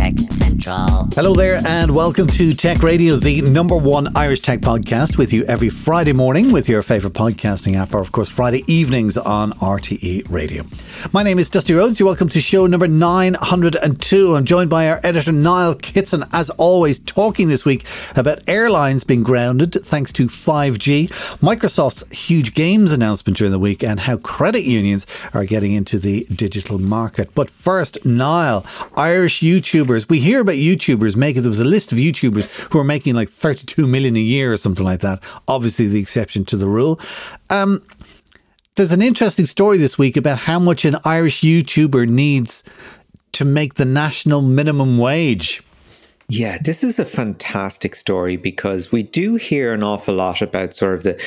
Tech Central. Hello there, and welcome to Tech Radio, the number one Irish tech podcast, with you every Friday morning with your favourite podcasting app, or of course, Friday evenings on RTE Radio. My name is Dusty Rhodes. You're welcome to show number 902. I'm joined by our editor, Niall Kitson, as always, talking this week about airlines being grounded thanks to 5G, Microsoft's huge games announcement during the week, and how credit unions are getting into the digital market. But first, Niall, Irish YouTubers. We hear about YouTubers making, there was a list of YouTubers who are making like 32 million a year or something like that. Obviously, the exception to the rule. Um, there's an interesting story this week about how much an Irish YouTuber needs to make the national minimum wage. Yeah, this is a fantastic story because we do hear an awful lot about sort of the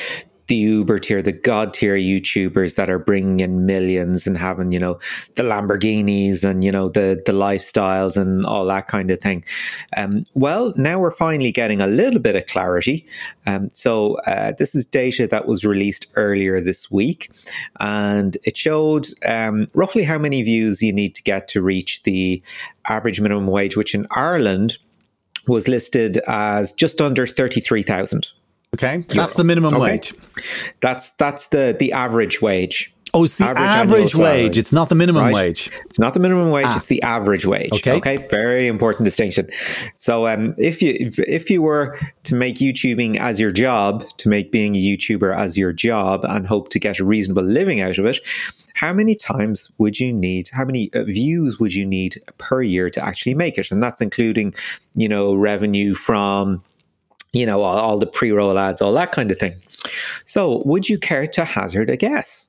the Uber tier, the God tier YouTubers that are bringing in millions and having, you know, the Lamborghinis and, you know, the, the lifestyles and all that kind of thing. Um, well, now we're finally getting a little bit of clarity. Um, so uh, this is data that was released earlier this week and it showed um, roughly how many views you need to get to reach the average minimum wage, which in Ireland was listed as just under 33,000. Okay, that's the minimum Okay. wage. That's that's the the average wage. Oh, it's the Average average, wage. It's not the minimum Right. wage. It's not the minimum wage; it's the average wage. Okay. Okay. Very important distinction. So, um, if you if, if you were to make YouTubing as your job, to make being a YouTuber as your job, and hope to get a reasonable living out of it, how many times would you need? How many uh, views would you need per year to actually make it? And that's including, you know, revenue from you know, all, all the pre roll ads, all that kind of thing. So, would you care to hazard a guess?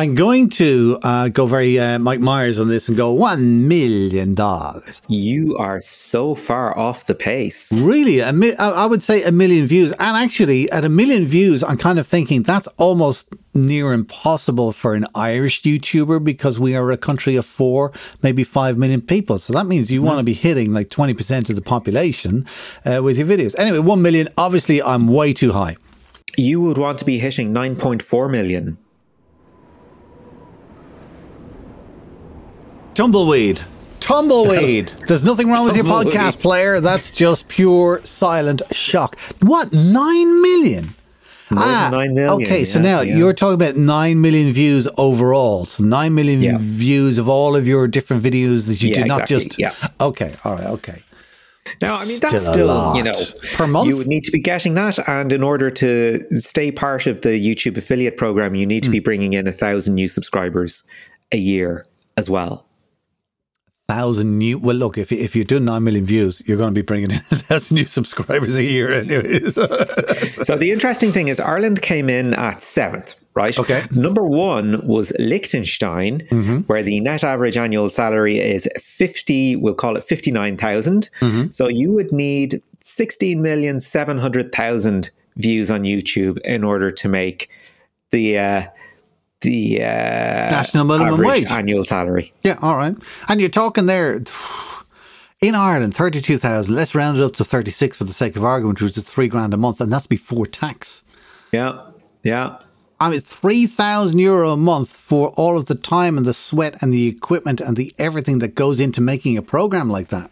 I'm going to uh, go very uh, Mike Myers on this and go one million dollars. You are so far off the pace. Really, a mi- I I would say a million views. And actually, at a million views, I'm kind of thinking that's almost near impossible for an Irish YouTuber because we are a country of four, maybe five million people. So that means you want to be hitting like 20% of the population uh, with your videos. Anyway, one million, obviously, I'm way too high. You would want to be hitting 9.4 million. Tumbleweed. Tumbleweed. There's nothing wrong with your podcast player. That's just pure silent shock. What? Nine million? More than 9 million, Okay, so yeah, now yeah. you're talking about 9 million views overall. So 9 million Yeah. views of all of your different videos that you Yeah, do, not exactly, just. yeah. Okay, all right, okay. Now, I mean, that's Still still, you know, Per month? You would need to be getting that. And in order to stay part of the YouTube affiliate program, you need to Hmm. be bringing in a thousand new subscribers a year as well. Thousand new. Well, look, if, if you're doing 9 million views, you're going to be bringing in a thousand new subscribers a year, anyways. So the interesting thing is Ireland came in at seventh, right? Okay. Number one was Liechtenstein, where the net average annual salary is 50, we'll call it 59,000. So you would need 16,700,000 views on YouTube in order to make the, uh, the uh, National minimum wage. annual salary. Yeah, all right. And you're talking there in Ireland, 32,000. Let's round it up to 36 for the sake of argument, which is three grand a month, and that's before tax. Yeah. Yeah. I mean, 3,000 euro a month for all of the time and the sweat and the equipment and the everything that goes into making a program like that.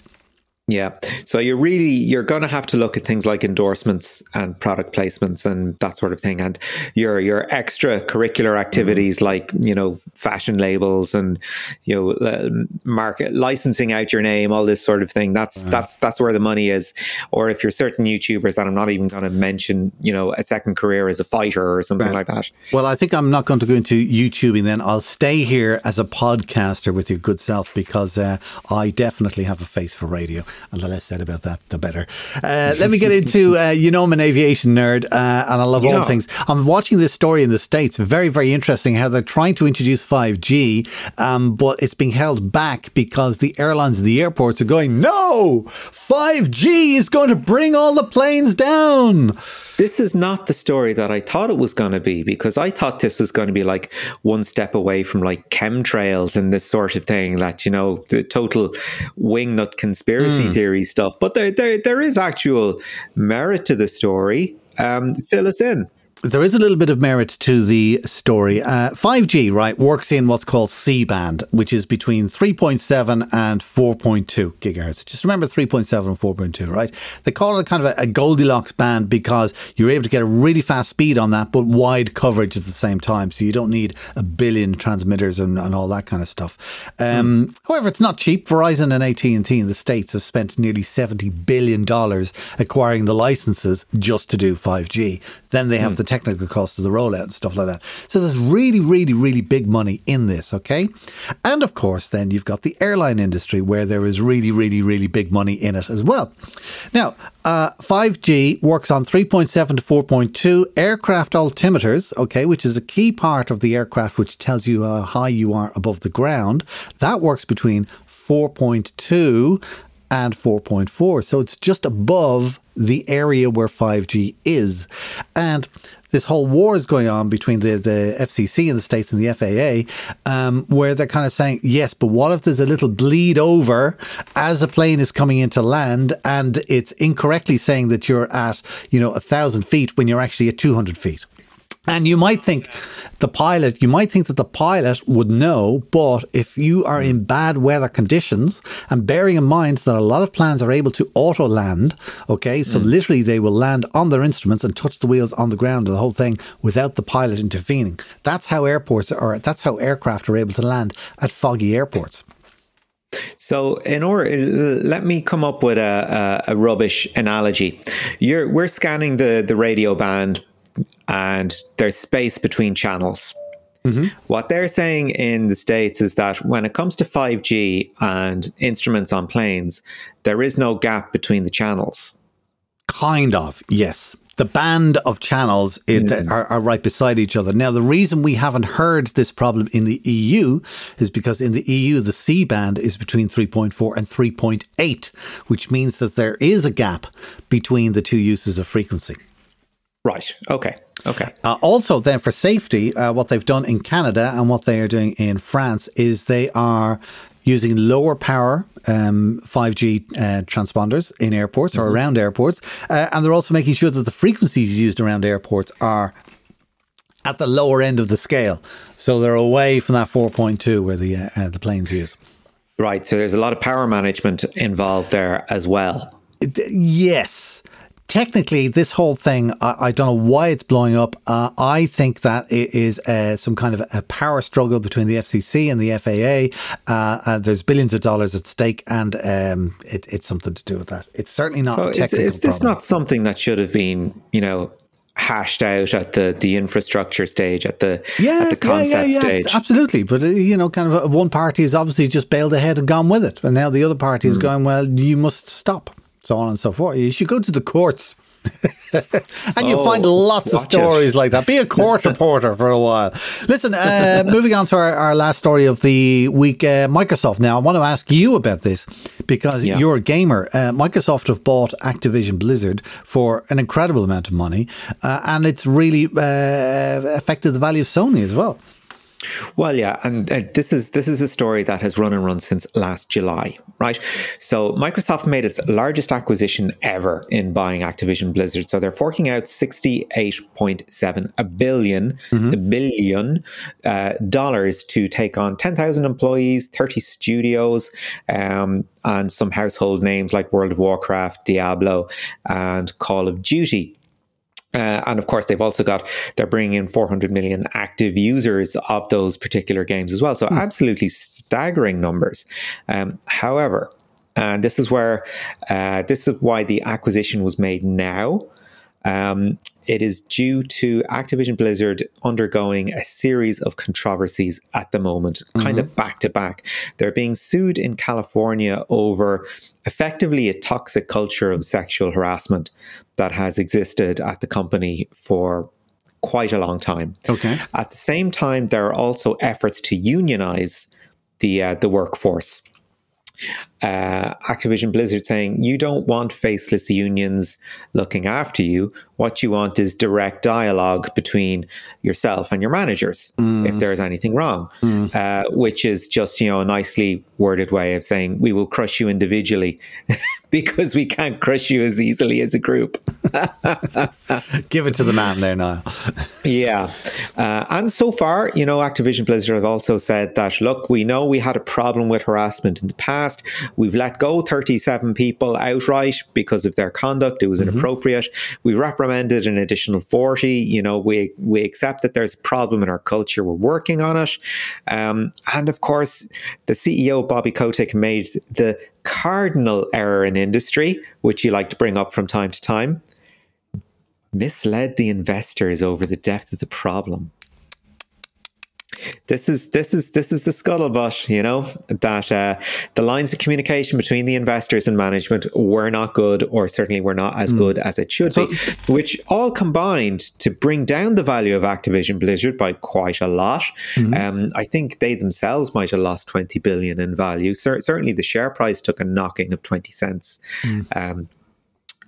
Yeah. So you're really you're going to have to look at things like endorsements and product placements and that sort of thing and your your extracurricular activities like, you know, fashion labels and you know, uh, market licensing out your name, all this sort of thing. That's that's that's where the money is. Or if you're certain YouTubers that I'm not even going to mention, you know, a second career as a fighter or something like that. Well, I think I'm not going to go into YouTubing then. I'll stay here as a podcaster with your good self because uh, I definitely have a face for radio. And the less said about that, the better. Uh, let me get into, uh, you know, I'm an aviation nerd uh, and I love all things. I'm watching this story in the States. Very, very interesting how they're trying to introduce 5G, um, but it's being held back because the airlines and the airports are going, no, 5G is going to bring all the planes down. This is not the story that I thought it was going to be because I thought this was going to be like one step away from like chemtrails and this sort of thing that, you know, the total wingnut conspiracy conspiracy theory stuff, but there, there there is actual merit to the story. Um, fill us in there is a little bit of merit to the story. Uh, 5G, right, works in what's called C band, which is between 3.7 and 4.2 gigahertz. Just remember 3.7 and 4.2, right? They call it kind of a, a, Goldilocks band because you're able to get a really fast speed on that, but wide coverage at the same time. So you don't need a billion transmitters and, and all that kind of stuff. Um, mm. However, it's not cheap. Verizon and AT&T in the States have spent nearly $70 billion acquiring the licenses just to do 5G. Then they have mm. the technical cost of the rollout and stuff like that. So there's really, really, really big money in this, okay? And of course, then you've got the airline industry where there is really, really, really big money in it as well. Now, uh, 5G works on 3.7 to 4.2 aircraft altimeters, okay, which is a key part of the aircraft which tells you how high you are above the ground. That works between 4.2 and 4.4. So it's just above the area where 5G is. And this whole war is going on between the, the FCC in the States and the FAA, um, where they're kind of saying, yes, but what if there's a little bleed over as a plane is coming into land and it's incorrectly saying that you're at, you know, a thousand feet when you're actually at 200 feet? And you might think the pilot, you might think that the pilot would know, but if you are in bad weather conditions, and bearing in mind that a lot of planes are able to auto land, okay, so mm. literally they will land on their instruments and touch the wheels on the ground, and the whole thing without the pilot intervening. That's how airports are, that's how aircraft are able to land at foggy airports. So, in order, let me come up with a, a, a rubbish analogy. You're, we're scanning the, the radio band and there's space between channels. Mm-hmm. What they're saying in the States is that when it comes to 5G and instruments on planes, there is no gap between the channels. Kind of, yes. The band of channels mm. are, are, right beside each other. Now, the reason we haven't heard this problem in the EU is because in the EU, the C band is between 3.4 and 3.8, which means that there is a gap between the two uses of frequency. Right. Okay. Okay. Uh, also, then for safety, uh, what they've done in Canada and what they are doing in France is they are using lower power um, 5G uh, transponders in airports mm-hmm. or around airports. Uh, and they're also making sure that the frequencies used around airports are at the lower end of the scale. So they're away from that 4.2 where the, uh, uh, the planes use. Right. So there's a lot of power management involved there as well. Yes technically, this whole thing, I, I, don't know why it's blowing up. Uh, I think that it is uh, some kind of a power struggle between the FCC and the FAA. Uh, uh, there's billions of dollars at stake, and um, it, it's something to do with that. It's certainly not so a technical is, is this problem. not something that should have been, you know, hashed out at the the infrastructure stage at the yeah, at the concept yeah, yeah, stage absolutely but uh, you know kind of one party has obviously just bailed ahead and gone with it and now the other party is mm. going well you must stop so on and so forth. You should go to the courts. and you oh, find lots of stories it. like that. Be a court reporter for a while. Listen, uh, moving on to our, our, last story of the week uh, Microsoft. Now, I want to ask you about this because yeah. you're a gamer. Uh, Microsoft have bought Activision Blizzard for an incredible amount of money, uh, and it's really uh, affected the value of Sony as well. Well, yeah, and uh, this is this is a story that has run and run since last July, right? So Microsoft made its largest acquisition ever in buying Activision Blizzard. So they're forking out sixty eight point seven a billion, mm-hmm. a billion uh, dollars to take on ten thousand employees, thirty studios, um, and some household names like World of Warcraft, Diablo, and Call of Duty. Uh, and of course, they've also got, they're bringing in 400 million active users of those particular games as well. So, mm. absolutely staggering numbers. Um, however, and this is where, uh, this is why the acquisition was made now. Um, it is due to Activision Blizzard undergoing a series of controversies at the moment, mm-hmm. kind of back to back. They're being sued in California over effectively a toxic culture of sexual harassment that has existed at the company for quite a long time. Okay. At the same time, there are also efforts to unionize the uh, the workforce. Uh, Activision Blizzard saying you don't want faceless unions looking after you. What you want is direct dialogue between yourself and your managers mm. if there's anything wrong, mm. uh, which is just you know a nicely worded way of saying we will crush you individually because we can't crush you as easily as a group. Give it to the man there now. yeah, uh, and so far, you know, Activision Blizzard have also said that look, we know we had a problem with harassment in the past. We've let go 37 people outright because of their conduct. It was mm-hmm. inappropriate. We reprimanded an additional 40. You know, we we accept that there's a problem in our culture. We're working on it. Um, and of course, the CEO Bobby Kotick made the cardinal error in industry, which you like to bring up from time to time. Misled the investors over the depth of the problem this is this is this is the scuttlebutt, you know, that uh, the lines of communication between the investors and management were not good, or certainly were not as mm. good as it should so, be, which all combined to bring down the value of Activision Blizzard by quite a lot. Mm-hmm. Um, I think they themselves might have lost twenty billion in value. C- certainly, the share price took a knocking of twenty cents. Mm. Um,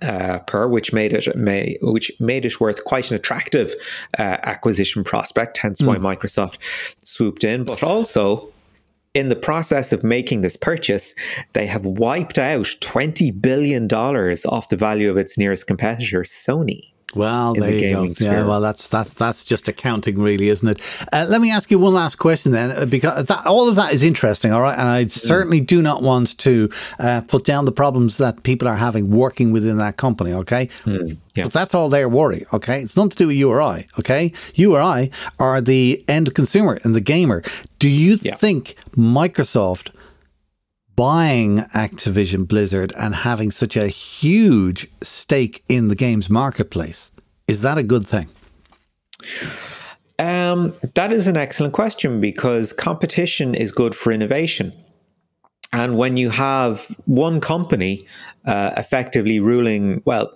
uh, per, which made it may, which made it worth quite an attractive uh, acquisition prospect. Hence why mm. Microsoft swooped in, but also. In the process of making this purchase, they have wiped out $20 billion off the value of its nearest competitor, Sony. Well, there the you go. Sphere. Yeah, well, that's that's that's just accounting, really, isn't it? Uh, let me ask you one last question then, uh, because that, all of that is interesting, all right. And I mm. certainly do not want to uh, put down the problems that people are having working within that company. Okay, mm, yeah. but that's all their worry. Okay, it's nothing to do with you or I. Okay, you or I are the end consumer and the gamer. Do you yeah. think Microsoft? Buying Activision Blizzard and having such a huge stake in the games marketplace. Is that a good thing? Um, that is an excellent question because competition is good for innovation. And when you have one company uh, effectively ruling, well,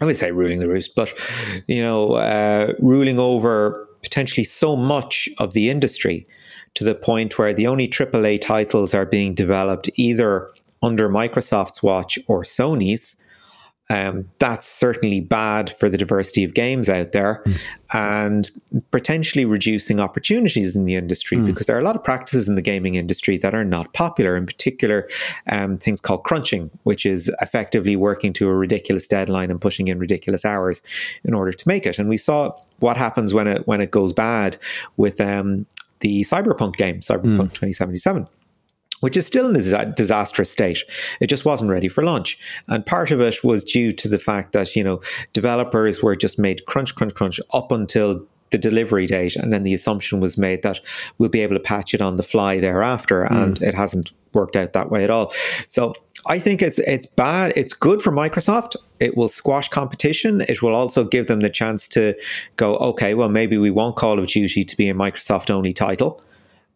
I would say ruling the roost, but you know, uh, ruling over potentially so much of the industry, to the point where the only AAA titles are being developed either under Microsoft's watch or Sony's. Um, that's certainly bad for the diversity of games out there mm. and potentially reducing opportunities in the industry mm. because there are a lot of practices in the gaming industry that are not popular, in particular, um, things called crunching, which is effectively working to a ridiculous deadline and pushing in ridiculous hours in order to make it. And we saw what happens when it when it goes bad with um, the Cyberpunk game, Cyberpunk mm. 2077 which is still in a disastrous state. It just wasn't ready for launch. And part of it was due to the fact that, you know, developers were just made crunch, crunch, crunch up until the delivery date. And then the assumption was made that we'll be able to patch it on the fly thereafter. Mm. And it hasn't worked out that way at all. So I think it's it's bad. It's good for Microsoft. It will squash competition. It will also give them the chance to go, okay, well, maybe we want Call of Duty to be a Microsoft only title,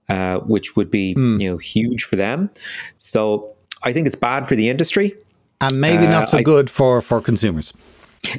uh, which would be mm. you know huge for them. So I think it's bad for the industry, and maybe not so uh, good for for consumers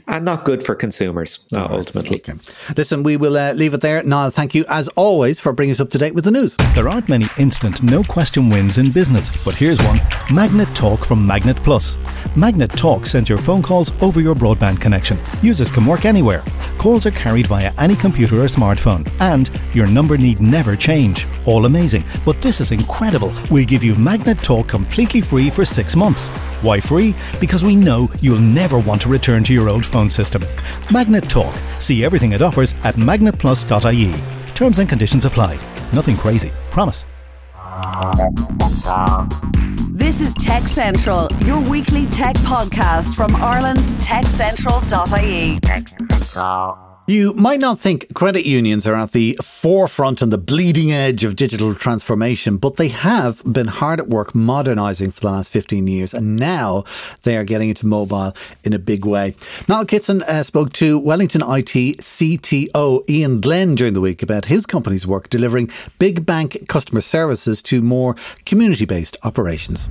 and not good for consumers uh, right, ultimately. Okay. Listen, we will uh, leave it there. Niall, thank you as always for bringing us up to date with the news. There aren't many instant, no question wins in business, but here's one Magnet Talk from Magnet Plus. Magnet Talk sends your phone calls over your broadband connection. Users can work anywhere. Calls are carried via any computer or smartphone, and your number need never change. All amazing, but this is incredible. We'll give you Magnet Talk completely free for six months. Why free? Because we know you'll never want to return to your old phone system. Magnet Talk. See everything it offers at magnetplus.ie. Terms and conditions apply. Nothing crazy. Promise. This is Tech Central, your weekly tech podcast from Ireland's techcentral.ie. Tech Central. You might not think credit unions are at the forefront and the bleeding edge of digital transformation, but they have been hard at work modernising for the last 15 years, and now they are getting into mobile in a big way. Niall Kitson uh, spoke to Wellington IT CTO Ian Glenn during the week about his company's work delivering big bank customer services to more community based operations.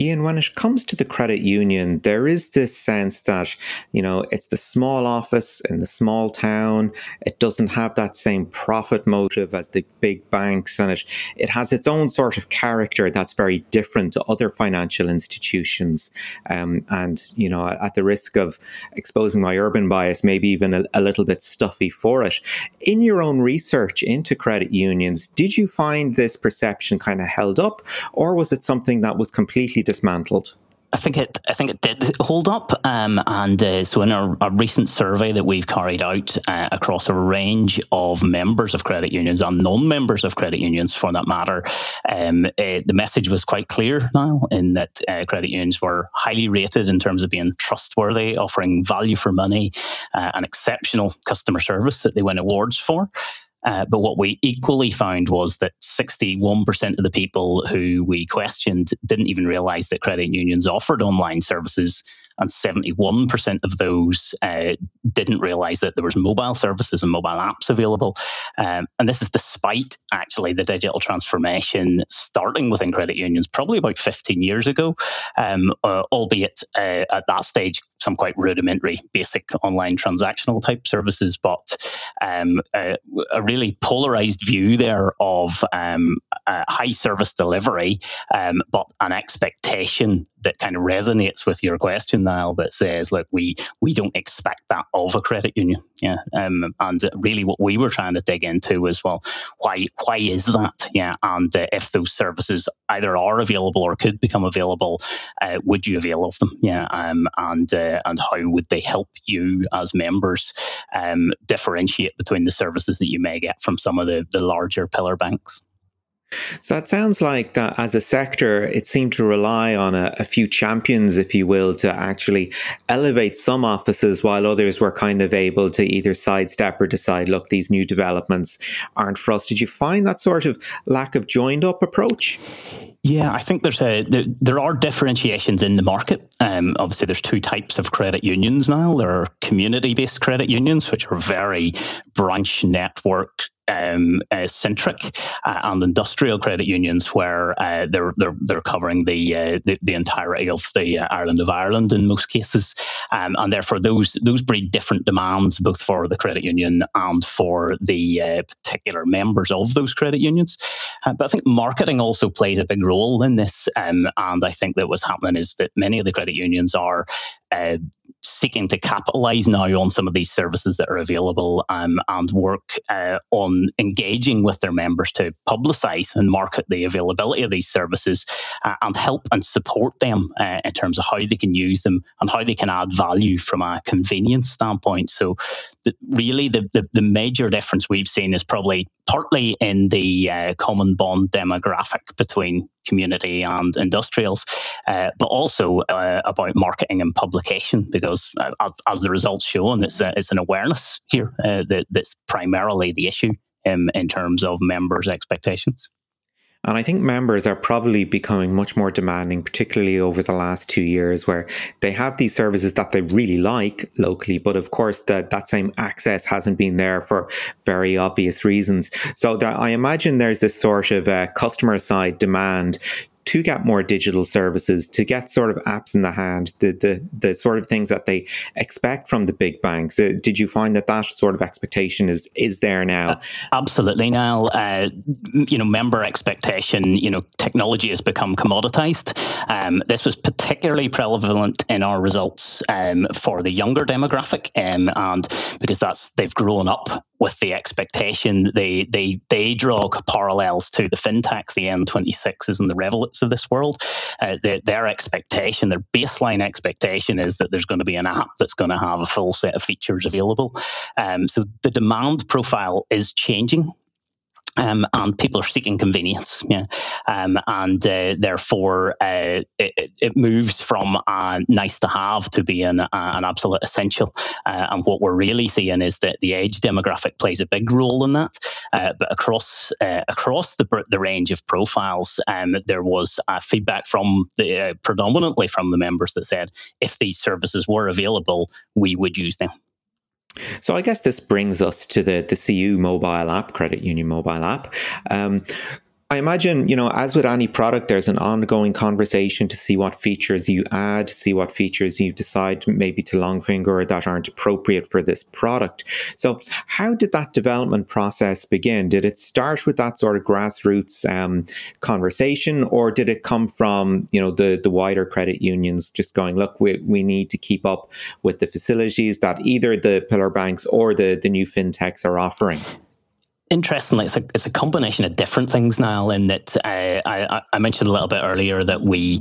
Ian, when it comes to the credit union, there is this sense that, you know, it's the small office in the small town. It doesn't have that same profit motive as the big banks, and it, it has its own sort of character that's very different to other financial institutions. Um, and, you know, at the risk of exposing my urban bias, maybe even a, a little bit stuffy for it. In your own research into credit unions, did you find this perception kind of held up, or was it something that was completely dismantled? I think it. I think it did hold up, um, and uh, so in a, our, recent survey that we've carried out uh, across a range of members of credit unions and non-members of credit unions, for that matter, um, uh, the message was quite clear now in that uh, credit unions were highly rated in terms of being trustworthy, offering value for money, uh, and exceptional customer service that they win awards for. Uh, but what we equally found was that 61% of the people who we questioned didn't even realize that credit unions offered online services and 71% of those uh, didn't realize that there was mobile services and mobile apps available. Um, and this is despite actually the digital transformation starting within credit unions probably about 15 years ago, um, uh, albeit uh, at that stage some quite rudimentary basic online transactional type services, but um, a, really polarized view there of um, high service delivery, um, but an expectation that kind of resonates with your question now that says, look, we we don't expect that of a credit union. Yeah. Um, and really what we were trying to dig into was, well, why why is that? Yeah. And uh, if those services either are available or could become available, uh, would you avail of them? Yeah. Um, and uh, and how would they help you as members um, differentiate between the services that you may get from some of the, the larger pillar banks? So that sounds like that as a sector, it seemed to rely on a, a, few champions, if you will, to actually elevate some offices while others were kind of able to either sidestep or decide, look, these new developments aren't for us. Did you find that sort of lack of joined up approach? Yeah, I think there's a there, there are differentiations in the market. Um, obviously, there's two types of credit unions now. There are community-based credit unions, which are very branch network um, uh, centric uh, and industrial credit unions where uh, they're, they're they're covering the, uh, the, the entirety of the uh, island of Ireland in most cases, um, and therefore those those breed different demands both for the credit union and for the uh, particular members of those credit unions. but I think marketing also plays a big role in this, um, and I think that what's happening is that many of the credit unions are uh, seeking to capitalize now on some of these services that are available um, and work uh, on engaging with their members to publicize and market the availability of these services uh, and help and support them uh, in terms of how they can use them and how they can add value from a convenience standpoint. So, really, the, the, the, major difference we've seen is probably partly in the uh, common bond demographic between community and industrials, uh, but also uh, about marketing and publication because, uh, as, as, the results show, and it's, it's an awareness here uh, that, that's primarily the issue um, in terms of members' expectations. And I think members are probably becoming much more demanding, particularly over the last two years, where they have these services that they really like locally, but of course that that same access hasn't been there for very obvious reasons. So that I imagine there's this sort of uh, customer side demand to get more digital services, to get sort of apps in the hand, the the, the sort of things that they expect from the big banks. Uh, did you find that that sort of expectation is is there now? Uh, absolutely, now. Uh, you know, member expectation. You know, technology has become commoditized. Um, this was particularly prevalent in our results um, for the younger demographic, um, and because that's they've grown up with the expectation. They they they draw parallels to the fintechs, the N26s, and the Revoluts of this world. Uh, their, their expectation, their baseline expectation, is that there's going to be an app that's going to have a full set of features available. Um, so the demand profile is changing. Um, and people are seeking convenience, yeah, um, and uh, therefore uh, it, it, moves from a nice to have to be an, an absolute essential. Uh, and what we're really seeing is that the age demographic plays a big role in that. Uh, but across uh, across the the range of profiles, um, there was feedback from the predominantly from the members that said if these services were available, we would use them. So I guess this brings us to the the CU mobile app, Credit Union mobile app. Um, I imagine, you know, as with any product, there's an ongoing conversation to see what features you add, see what features you decide maybe to long finger that aren't appropriate for this product. So, how did that development process begin? Did it start with that sort of grassroots um, conversation, or did it come from, you know, the the wider credit unions just going, look, we, we need to keep up with the facilities that either the pillar banks or the the new fintechs are offering? Interestingly, it's a, it's a combination of different things, Niall, in that uh, I, I, mentioned a little bit earlier that we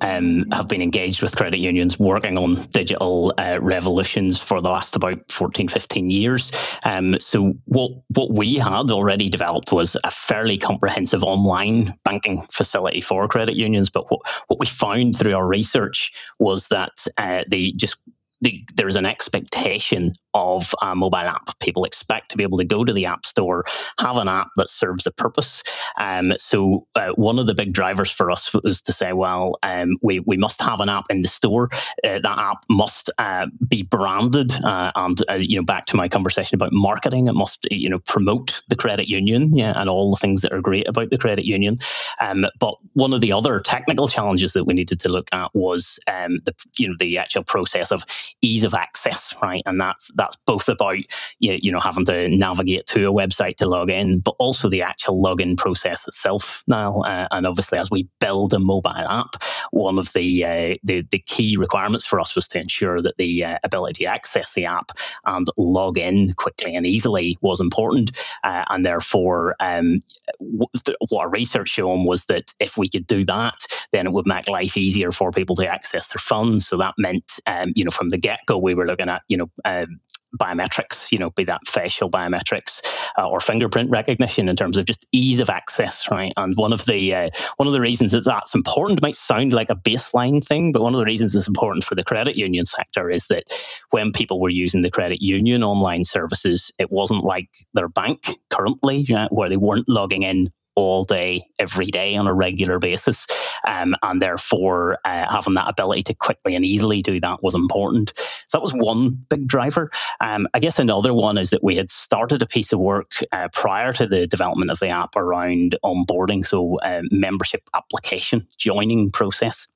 um, have been engaged with credit unions working on digital uh, revolutions for the last about 14, 15 years. Um, so what, what we had already developed was a fairly comprehensive online banking facility for credit unions. But what, what we found through our research was that uh, they just the, there's an expectation of a mobile app. People expect to be able to go to the app store, have an app that serves a purpose. Um, so uh, one of the big drivers for us was to say, well, um, we we must have an app in the store. Uh, that app must uh, be branded, uh, and uh, you know, back to my conversation about marketing, it must you know promote the credit union, yeah, and all the things that are great about the credit union. Um, but one of the other technical challenges that we needed to look at was um, the you know the actual process of ease of access, right? And that's that's both about you, know having to navigate to a website to log in, but also the actual login process itself now. Uh, and obviously, as we build a mobile app, one of the uh, the, the key requirements for us was to ensure that the uh, ability to access the app and log in quickly and easily was important. Uh, and therefore, um, what our research shown was that if we could do that, then it would make life easier for people to access their funds. So that meant, um, you know, from the get go, we were looking at, you know, um, biometrics, you know, be that facial biometrics uh, or fingerprint recognition in terms of just ease of access, right? And one of the uh, one of the reasons that that's important might sound like a baseline thing, but one of the reasons it's important for the credit union sector is that when people were using the credit union online services, it wasn't like their bank currently, where they weren't logging in all day, every day on a regular basis. Um, and therefore, uh, having that ability to quickly and easily do that was important. So that was one big driver. Um, I guess another one is that we had started a piece of work uh, prior to the development of the app around onboarding, so uh, membership application joining process.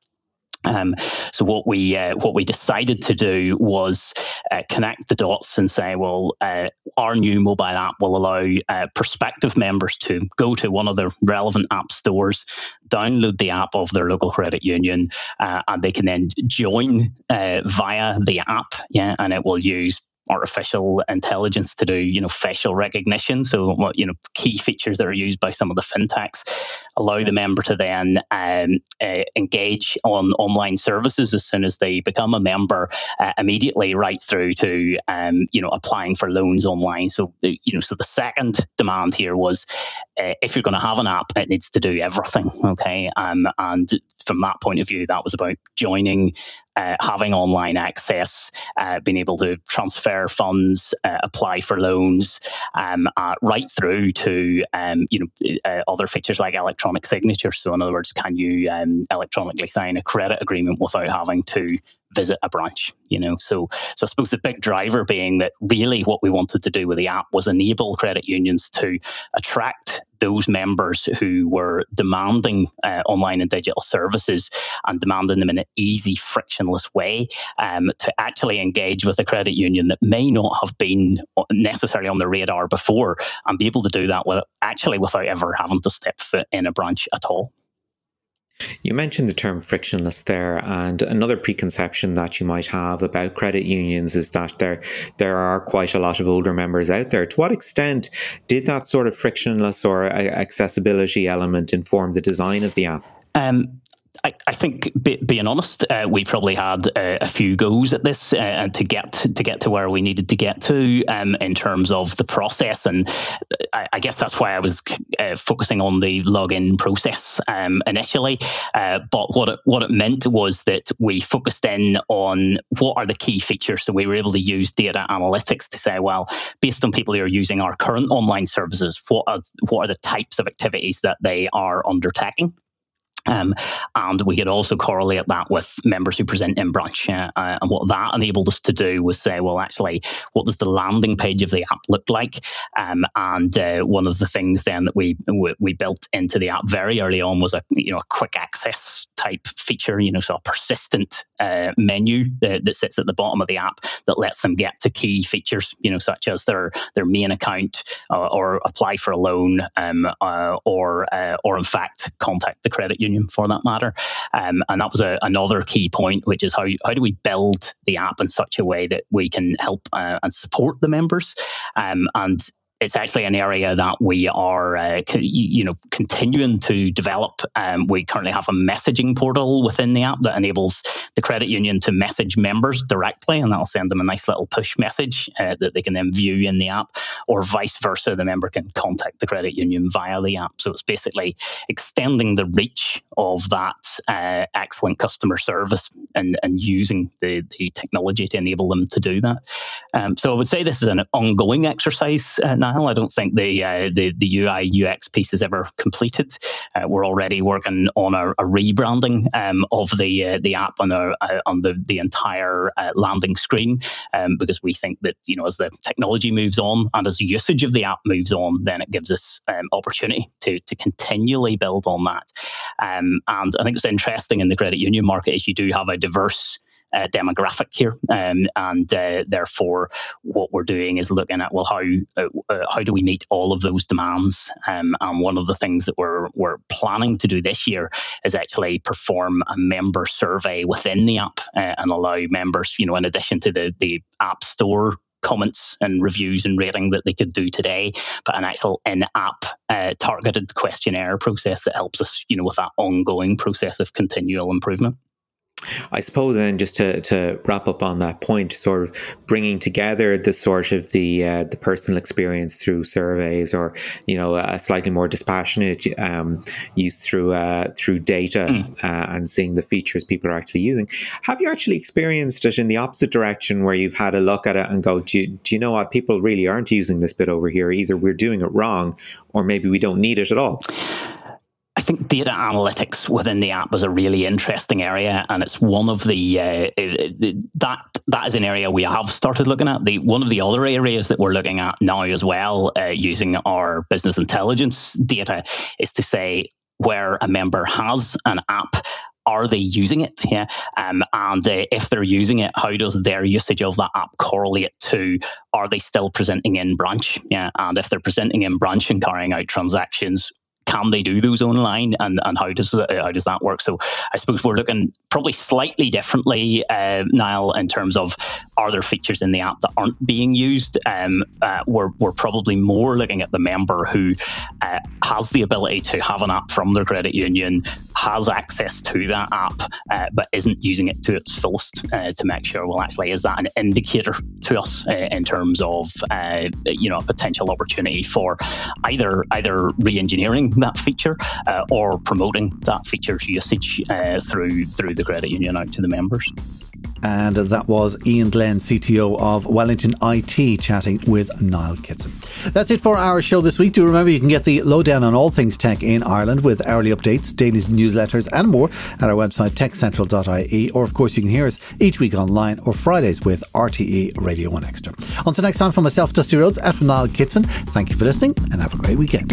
Um, so what we uh, what we decided to do was uh, connect the dots and say, well, uh, our new mobile app will allow uh, prospective members to go to one of the relevant app stores, download the app of their local credit union, uh, and they can then join uh, via the app. Yeah, and it will use artificial intelligence to do, you know, facial recognition. So, what you know, key features that are used by some of the fintechs allow the member to then um, uh, engage on online services as soon as they become a member, uh, immediately right through to, um, you know, applying for loans online. So, the, you know, so the second demand here was, uh, if you're going to have an app, it needs to do everything. Okay, um, and from that point of view, that was about joining uh, having online access, uh, being able to transfer funds, uh, apply for loans, um, uh, right through to um, you know uh, other features like electronic signatures. So, in other words, can you um, electronically sign a credit agreement without having to visit a branch? You know, so so I suppose the big driver being that really what we wanted to do with the app was enable credit unions to attract those members who were demanding uh, online and digital services and demanding them in an easy, frictionless way um, to actually engage with a credit union that may not have been necessarily on the radar before and be able to do that with, actually without ever having to step foot in a branch at all. You mentioned the term frictionless there, and another preconception that you might have about credit unions is that there there are quite a lot of older members out there. To what extent did that sort of frictionless or accessibility element inform the design of the app? Um, I, I think, be, being honest, uh, we probably had uh, a few goes at this uh, to get to get to where we needed to get to um, in terms of the process, and I, I guess that's why I was uh, focusing on the login process um, initially. Uh, but what it what it meant was that we focused in on what are the key features. So we were able to use data analytics to say, well, based on people who are using our current online services, what are what are the types of activities that they are undertaking? Um, and we could also correlate that with members who present in branch. Uh, uh, and what that enabled us to do was say, well, actually, what does the landing page of the app look like? Um, and uh, one of the things then that we, we, we built into the app very early on was a you know a quick access type feature. You know, so a persistent uh, menu that, that sits at the bottom of the app that lets them get to key features. You know, such as their their main account uh, or apply for a loan, um, or or in fact contact the credit union For that matter. Um, and that was a, another key point, which is how, how do we build the app in such a way that we can help uh, and support the members. Um, and it's actually an area that we are, uh, you know, continuing to develop. Um, we currently have a messaging portal within the app that enables the credit union to message members directly, and that'll send them a nice little push message uh, that they can then view in the app, or vice versa. The member can contact the credit union via the app. So it's basically extending the reach of that uh, excellent customer service and, and using the, the technology to enable them to do that. Um, so I would say this is an ongoing exercise uh, now I don't think the uh, the, the UI UX piece is ever completed. Uh, we're already working on a, a rebranding um, of the uh, the app on the uh, on the the entire uh, landing screen um, because we think that you know as the technology moves on and as the usage of the app moves on, then it gives us um, opportunity to to continually build on that. Um, and I think it's interesting in the credit union market is you do have a diverse uh, demographic here, um, and uh, therefore what we're doing is looking at well how uh, uh, how do we meet all of those demands? Um, and one of the things that we're we're planning to do this year is actually perform a member survey within the app uh, and allow members, you know, in addition to the the app store comments and reviews and rating that they could do today, but an actual in-app uh, targeted questionnaire process that helps us, you know, with that ongoing process of continual improvement. I suppose then just to, to wrap up on that point, sort of bringing together the sort of the uh, the personal experience through surveys, or you know a slightly more dispassionate um, use through uh, through data mm. uh, and seeing the features people are actually using. Have you actually experienced it in the opposite direction, where you've had a look at it and go, do you, do you know what? People really aren't using this bit over here. Either we're doing it wrong, or maybe we don't need it at all. I think data analytics within the app is a really interesting area, and it's one of the uh, that that is an area we have started looking at. The one of the other areas that we're looking at now as well, uh, using our business intelligence data, is to say where a member has an app are they using it? Yeah, um, and uh, if they're using it, how does their usage of that app correlate to are they still presenting in branch? Yeah, and if they're presenting in branch and carrying out transactions, can they do those online and, and how does how does that work? So I suppose we're looking probably slightly differently, uh, Niall, in terms of are there features in the app that aren't being used? Um, uh, we're, we're probably more looking at the member who uh, has the ability to have an app from their credit union, has access to that app, uh, but isn't using it to its fullest uh, to make sure, well, actually, is that an indicator to us in terms of, you know, a potential opportunity for either either re-engineering that feature uh, or promoting that feature's usage uh, through through the credit union out to the members. And that was Ian Glenn, CTO of Wellington IT, chatting with Niall Kitson. That's it for our show this week. Do remember you can get the lowdown on all things tech in Ireland with hourly updates, daily newsletters, and more at our website techcentral.ie. Or, of course, you can hear us each week online or Fridays with RTE Radio 1 Extra. Until next time, from myself, Dusty Rhodes, and from Niall Kitson, thank you for listening and have a great weekend.